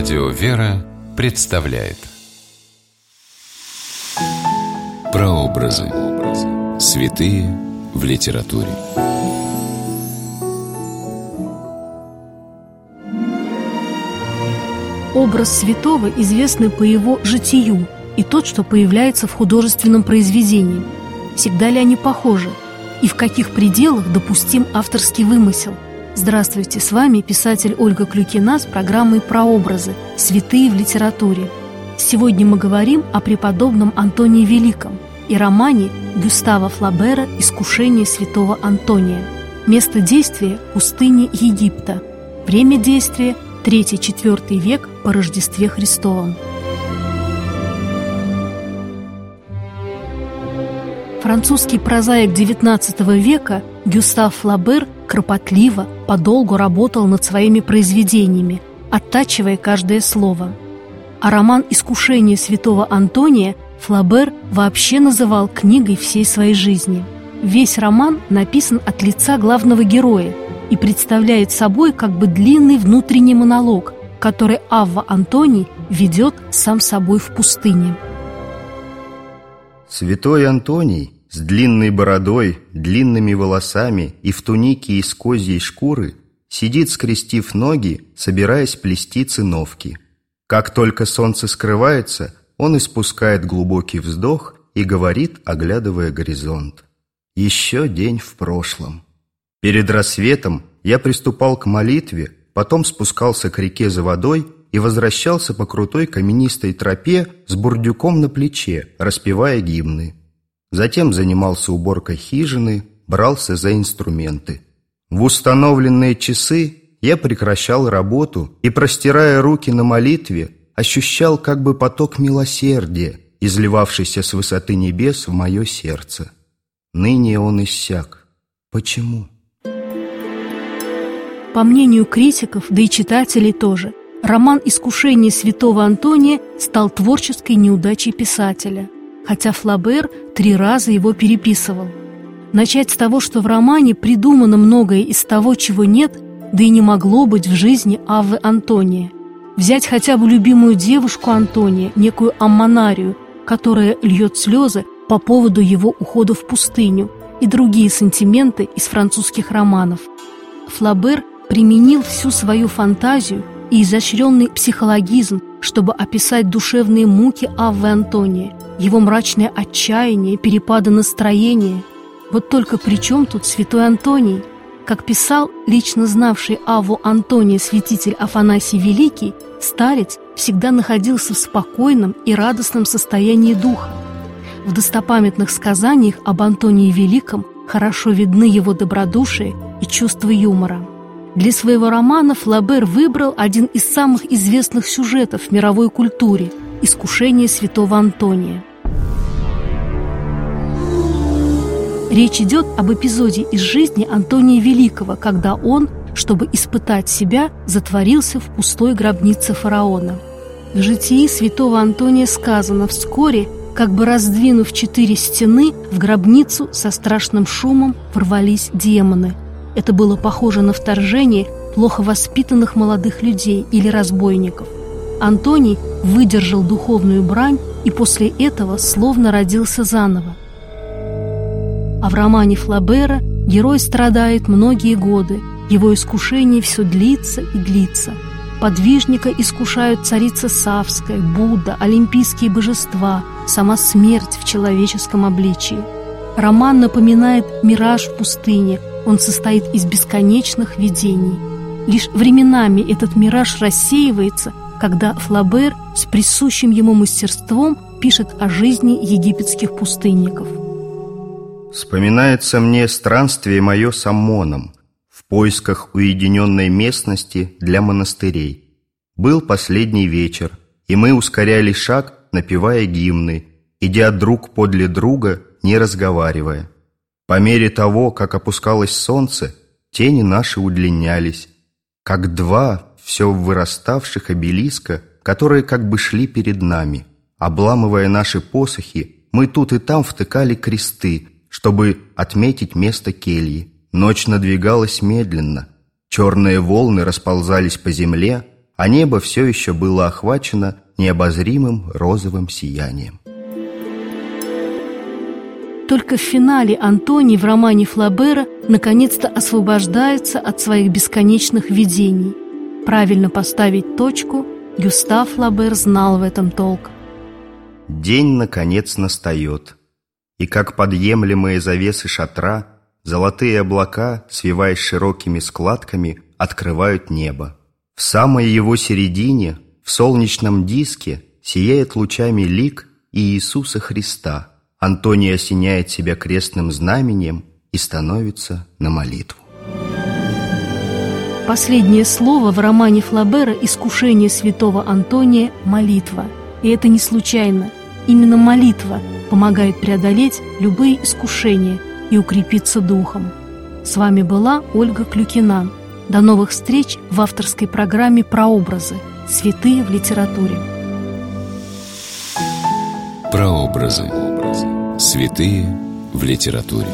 Радио «Вера» представляет Прообразы. Святые в литературе. Образ святого известный по его житию и тот, что появляется в художественном произведении. Всегда ли они похожи? И в каких пределах допустим авторский вымысел? Здравствуйте, с вами писатель Ольга Клюкина с программой «Прообразы. Святые в литературе». Сегодня мы говорим о преподобном Антонии Великом и романе Гюстава Флабера «Искушение святого Антония». Место действия – пустыни Египта. Время действия – 3-4 век по Рождестве Христовом. Французский прозаик XIX века Гюстав Флабер кропотливо, подолгу работал над своими произведениями, оттачивая каждое слово. А роман «Искушение святого Антония» Флабер вообще называл книгой всей своей жизни. Весь роман написан от лица главного героя – и представляет собой как бы длинный внутренний монолог, который Авва Антоний ведет сам собой в пустыне. Святой Антоний с длинной бородой, длинными волосами и в тунике из козьей шкуры сидит, скрестив ноги, собираясь плести циновки. Как только солнце скрывается, он испускает глубокий вздох и говорит, оглядывая горизонт. «Еще день в прошлом». Перед рассветом я приступал к молитве, потом спускался к реке за водой и возвращался по крутой каменистой тропе с бурдюком на плече, распевая гимны. Затем занимался уборкой хижины, брался за инструменты. В установленные часы я прекращал работу и, простирая руки на молитве, ощущал как бы поток милосердия, изливавшийся с высоты небес в мое сердце. Ныне он иссяк. Почему? По мнению критиков, да и читателей тоже, роман «Искушение святого Антония» стал творческой неудачей писателя, хотя Флабер три раза его переписывал. Начать с того, что в романе придумано многое из того, чего нет, да и не могло быть в жизни Аввы Антония. Взять хотя бы любимую девушку Антония, некую Аммонарию, которая льет слезы по поводу его ухода в пустыню, и другие сантименты из французских романов. Флабер применил всю свою фантазию и изощренный психологизм, чтобы описать душевные муки Аввы Антония, его мрачное отчаяние, перепады настроения. Вот только при чем тут святой Антоний? Как писал лично знавший Аву Антония святитель Афанасий Великий, старец всегда находился в спокойном и радостном состоянии духа. В достопамятных сказаниях об Антонии Великом хорошо видны его добродушие и чувство юмора. Для своего романа Флабер выбрал один из самых известных сюжетов в мировой культуре – «Искушение святого Антония». Речь идет об эпизоде из жизни Антония Великого, когда он, чтобы испытать себя, затворился в пустой гробнице фараона. В житии святого Антония сказано вскоре, как бы раздвинув четыре стены, в гробницу со страшным шумом ворвались демоны – это было похоже на вторжение плохо воспитанных молодых людей или разбойников. Антоний выдержал духовную брань и после этого словно родился заново. А в романе Флабера герой страдает многие годы, его искушение все длится и длится. Подвижника искушают царица Савская, Будда, олимпийские божества, сама смерть в человеческом обличии. Роман напоминает мираж в пустыне – он состоит из бесконечных видений. Лишь временами этот мираж рассеивается, когда Флабер с присущим ему мастерством пишет о жизни египетских пустынников. Вспоминается мне странствие мое с Аммоном в поисках уединенной местности для монастырей. Был последний вечер, и мы ускоряли шаг, напевая гимны, идя друг подле друга, не разговаривая. По мере того, как опускалось солнце, тени наши удлинялись, как два все выраставших обелиска, которые как бы шли перед нами. Обламывая наши посохи, мы тут и там втыкали кресты, чтобы отметить место кельи. Ночь надвигалась медленно. Черные волны расползались по земле, а небо все еще было охвачено необозримым розовым сиянием. Только в финале Антоний в романе Флабера наконец-то освобождается от своих бесконечных видений. Правильно поставить точку Гюстав Флабер знал в этом толк. День, наконец, настает, и как подъемлемые завесы шатра Золотые облака, свиваясь широкими складками, открывают небо. В самой его середине, в солнечном диске, сияет лучами лик Иисуса Христа. Антоний осеняет себя крестным знаменем и становится на молитву. Последнее слово в романе Флабера «Искушение святого Антония» – молитва. И это не случайно. Именно молитва помогает преодолеть любые искушения – и укрепиться духом. С вами была Ольга Клюкина. До новых встреч в авторской программе «Прообразы. Святые в литературе». Прообразы. Святые в литературе.